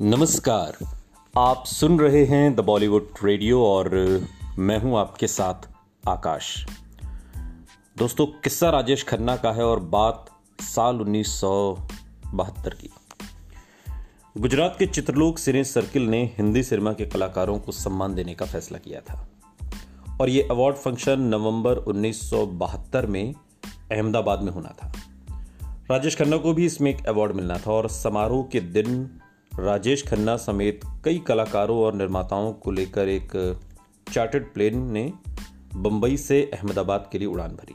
नमस्कार। आप सुन रहे हैं द बॉलीवुड रेडियो और मैं हूँ आपके साथ आकाश। दोस्तों, किस्सा राजेश खन्ना का है और बात साल उन्नीस सौ बहत्तर की। गुजरात के चित्रलोक सिने सर्किल ने हिंदी सिनेमा के कलाकारों को सम्मान देने का फैसला किया था। और ये अवार्ड फ़ंक्शन नवंबर उन्नीस सौ बहत्तर में अहमदाबाद में होना था। राजेश खन्ना को भी इसमें एक अवार्ड मिलना था और समारोह के दिन राजेश खन्ना समेत कई कलाकारों और निर्माताओं को लेकर एक चार्टर्ड प्लेन ने बंबई से अहमदाबाद के लिए उड़ान भरी।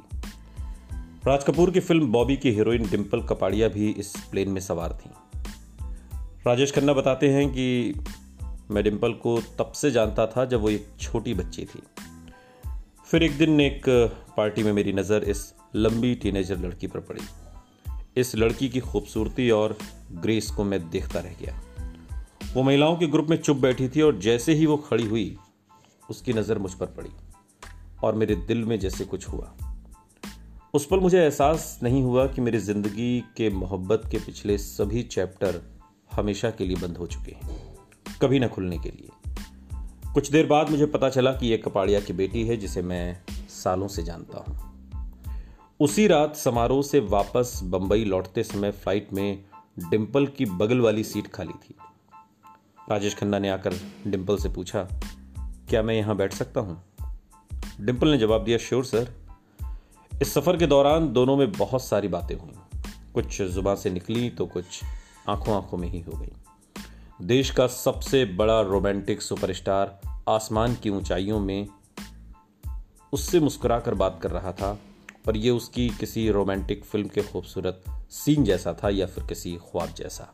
राज कपूर की फ़िल्म बॉबी की हीरोइन डिम्पल कपाड़िया भी इस प्लेन में सवार थी। राजेश खन्ना बताते हैं कि मैं डिम्पल को तब से जानता था जब वो एक छोटी बच्ची थी। फिर एक दिन एक पार्टी में मेरी नज़र इस लंबी टीनेजर लड़की पर पड़ी। इस लड़की की खूबसूरती और ग्रेस को मैं देखता रह गया। वो महिलाओं के ग्रुप में चुप बैठी थी और जैसे ही वो खड़ी हुई, उसकी नज़र मुझ पर पड़ी और मेरे दिल में जैसे कुछ हुआ। उस पर मुझे एहसास नहीं हुआ कि मेरी ज़िंदगी के मोहब्बत के पिछले सभी चैप्टर हमेशा के लिए बंद हो चुके हैं, कभी ना खुलने के लिए। कुछ देर बाद मुझे पता चला कि यह कपाड़िया की बेटी है, जिसे मैं सालों से जानता हूँ। उसी रात समारोह से वापस बंबई लौटते समय फ़्लाइट में डिम्पल की बगल वाली सीट खाली थी। राजेश खन्ना ने आकर डिम्पल से पूछा, क्या मैं यहाँ बैठ सकता हूँ? डिम्पल ने जवाब दिया, श्योर, सर। इस सफ़र के दौरान दोनों में बहुत सारी बातें हुई। कुछ ज़ुबान से निकली तो कुछ आँखों आँखों में ही हो गई। देश का सबसे बड़ा रोमांटिक सुपरस्टार आसमान की ऊंचाइयों में उससे मुस्कुराकर बात कर रहा था और ये उसकी किसी रोमांटिक फ़िल्म के खूबसूरत सीन जैसा था या फिर किसी ख्वाब जैसा।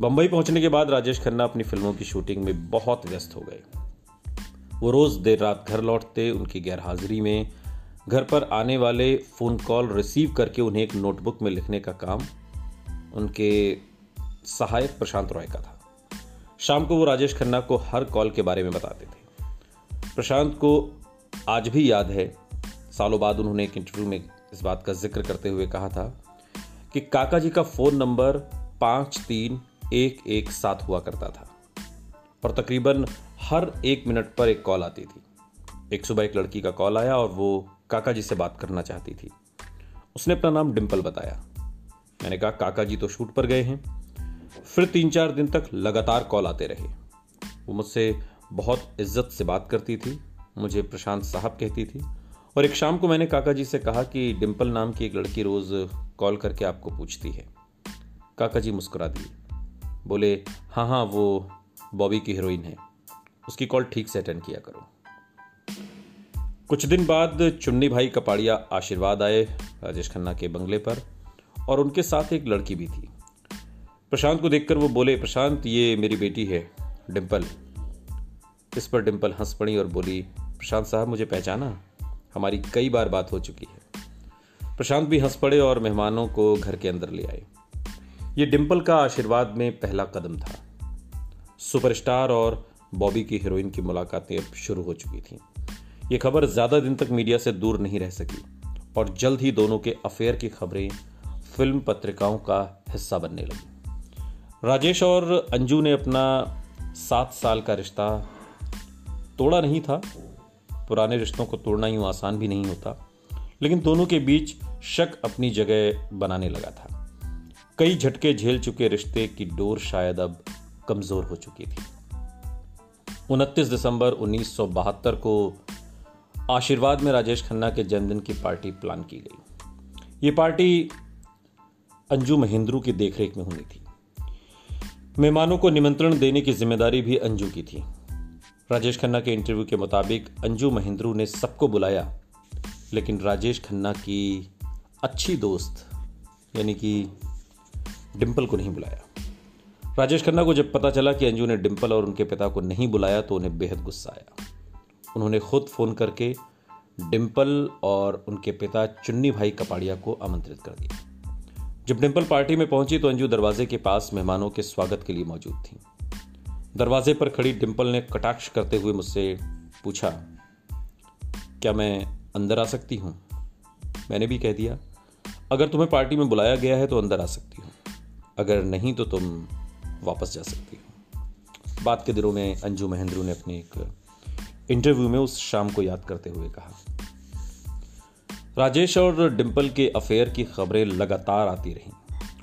बंबई पहुँचने के बाद राजेश खन्ना अपनी फ़िल्मों की शूटिंग में बहुत व्यस्त हो गए। वो रोज देर रात घर लौटते उनकी गैरहाजिरी में, घर पर आने वाले फ़ोन कॉल रिसीव करके उन्हें एक नोटबुक में लिखने का काम उनके सहायक प्रशांत रॉय का था। शाम को वो राजेश खन्ना को हर कॉल के बारे में बताते थे। प्रशांत को आज भी याद है। सालों बाद उन्होंने एक इंटरव्यू में इस बात का ज़िक्र करते हुए कहा था कि काका जी का फ़ोन नंबर पाँच तीन एक एक साथ हुआ करता था। और तकरीबन हर एक मिनट पर एक कॉल आती थी। एक सुबह एक लड़की का कॉल आया और वो काका जी से बात करना चाहती थी। उसने अपना नाम डिम्पल बताया। मैंने कहा, काका जी तो शूट पर गए हैं। फिर तीन चार दिन तक लगातार कॉल आते रहे। वो मुझसे बहुत इज़्ज़त से बात करती थी, मुझे प्रशांत साहब कहती थी। और एक शाम को मैंने काका जी से कहा कि डिम्पल नाम की एक लड़की रोज कॉल करके आपको पूछती है। काका जी मुस्कुरा दिए। बोले हाँ हाँ वो बॉबी की हीरोइन है। उसकी कॉल ठीक से अटेंड किया करो। कुछ दिन बाद चुन्नी भाई कपाड़िया आशीर्वाद आए राजेश खन्ना के बंगले पर और उनके साथ एक लड़की भी थी। प्रशांत को देखकर वो बोले, प्रशांत, ये मेरी बेटी है डिम्पल इस पर डिम्पल हंस पड़ी और बोली, प्रशांत साहब, मुझे पहचाना? हमारी कई बार बात हो चुकी है। प्रशांत भी हंस पड़े और मेहमानों को घर के अंदर ले आए। ये डिम्पल का आशीर्वाद में पहला कदम था। सुपरस्टार और बॉबी की हीरोइन की मुलाकातें अब शुरू हो चुकी थी। ये खबर ज़्यादा दिन तक मीडिया से दूर नहीं रह सकी और जल्द ही दोनों के अफेयर की खबरें फ़िल्म पत्रिकाओं का हिस्सा बनने लगी। राजेश और अंजू ने अपना सात साल का रिश्ता तोड़ा नहीं था। पुराने रिश्तों को तोड़ना यूँ आसान भी नहीं होता, लेकिन दोनों के बीच शक अपनी जगह बनाने लगा था। कई झटके झेल चुके रिश्ते की डोर शायद अब कमज़ोर हो चुकी थी। 29 दिसंबर उन्नीस सौ बहत्तर को आशीर्वाद में राजेश खन्ना के जन्मदिन की पार्टी प्लान की गई। ये पार्टी अंजू महेंद्रू की देखरेख में होनी थी। मेहमानों को निमंत्रण देने की ज़िम्मेदारी भी अंजू की थी। राजेश खन्ना के इंटरव्यू के मुताबिक अंजू महेंद्रू ने सबको बुलाया, लेकिन राजेश खन्ना की अच्छी दोस्त, यानी कि डिम्पल को नहीं बुलाया। राजेश खन्ना को जब पता चला कि अंजू ने डिम्पल और उनके पिता को नहीं बुलाया तो उन्हें बेहद गुस्सा आया। उन्होंने खुद फ़ोन करके डिम्पल और उनके पिता चुन्नी भाई कपाड़िया को आमंत्रित कर दिया। जब डिम्पल पार्टी में पहुँची तो अंजू दरवाजे के पास मेहमानों के स्वागत के लिए मौजूद थी। दरवाजे पर खड़ी डिम्पल ने कटाक्ष करते हुए मुझसे पूछा, क्या मैं अंदर आ सकती हूँ? मैंने भी कह दिया, अगर तुम्हें पार्टी में बुलाया गया है तो अंदर आ सकती हूँ। अगर नहीं तो तुम वापस जा सकती हो। बात के दिनों में अंजू महेंद्रू ने अपने एक इंटरव्यू में उस शाम को याद करते हुए कहा, राजेश और डिम्पल के अफेयर की खबरें लगातार आती रहीं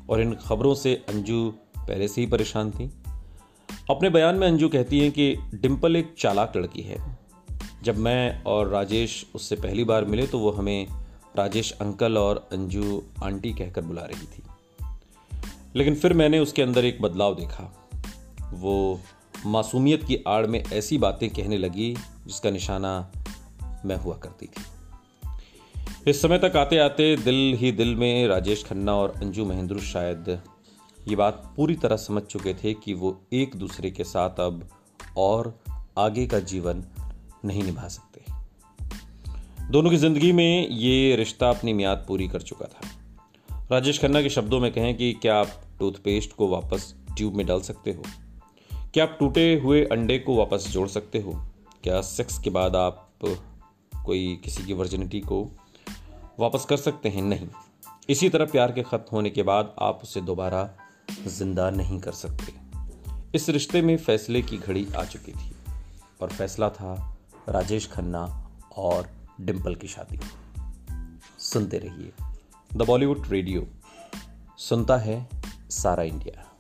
और इन खबरों से अंजू पहले से ही परेशान थी। अपने बयान में अंजू कहती हैं कि डिम्पल एक चालाक लड़की है। जब मैं और राजेश उससे पहली बार मिले तो वो हमें राजेश अंकल और अंजू आंटी कहकर बुला रही थी। लेकिन फिर मैंने उसके अंदर एक बदलाव देखा। वो मासूमियत की आड़ में ऐसी बातें कहने लगी, जिसका निशाना मैं हुआ करती थी। इस समय तक आते आते दिल ही दिल में राजेश खन्ना और अंजू महेंद्र शायद ये बात पूरी तरह समझ चुके थे कि वो एक दूसरे के साथ अब और आगे का जीवन नहीं निभा सकते। दोनों की ज़िंदगी में ये रिश्ता अपनी मियाद पूरी कर चुका था। राजेश खन्ना के शब्दों में कहें कि क्या आप टूथपेस्ट को वापस ट्यूब में डाल सकते हो। क्या आप टूटे हुए अंडे को वापस जोड़ सकते हो? क्या सेक्स के बाद आप कोई किसी की वर्जिनिटी को वापस कर सकते हैं? नहीं। इसी तरह प्यार के खत्म होने के बाद आप उसे दोबारा ज़िंदा नहीं कर सकते। इस रिश्ते में फैसले की घड़ी आ चुकी थी और फैसला था राजेश खन्ना और डिम्पल की शादी। सुनते रहिए। The Bollywood radio. सुनता है सारा इंडिया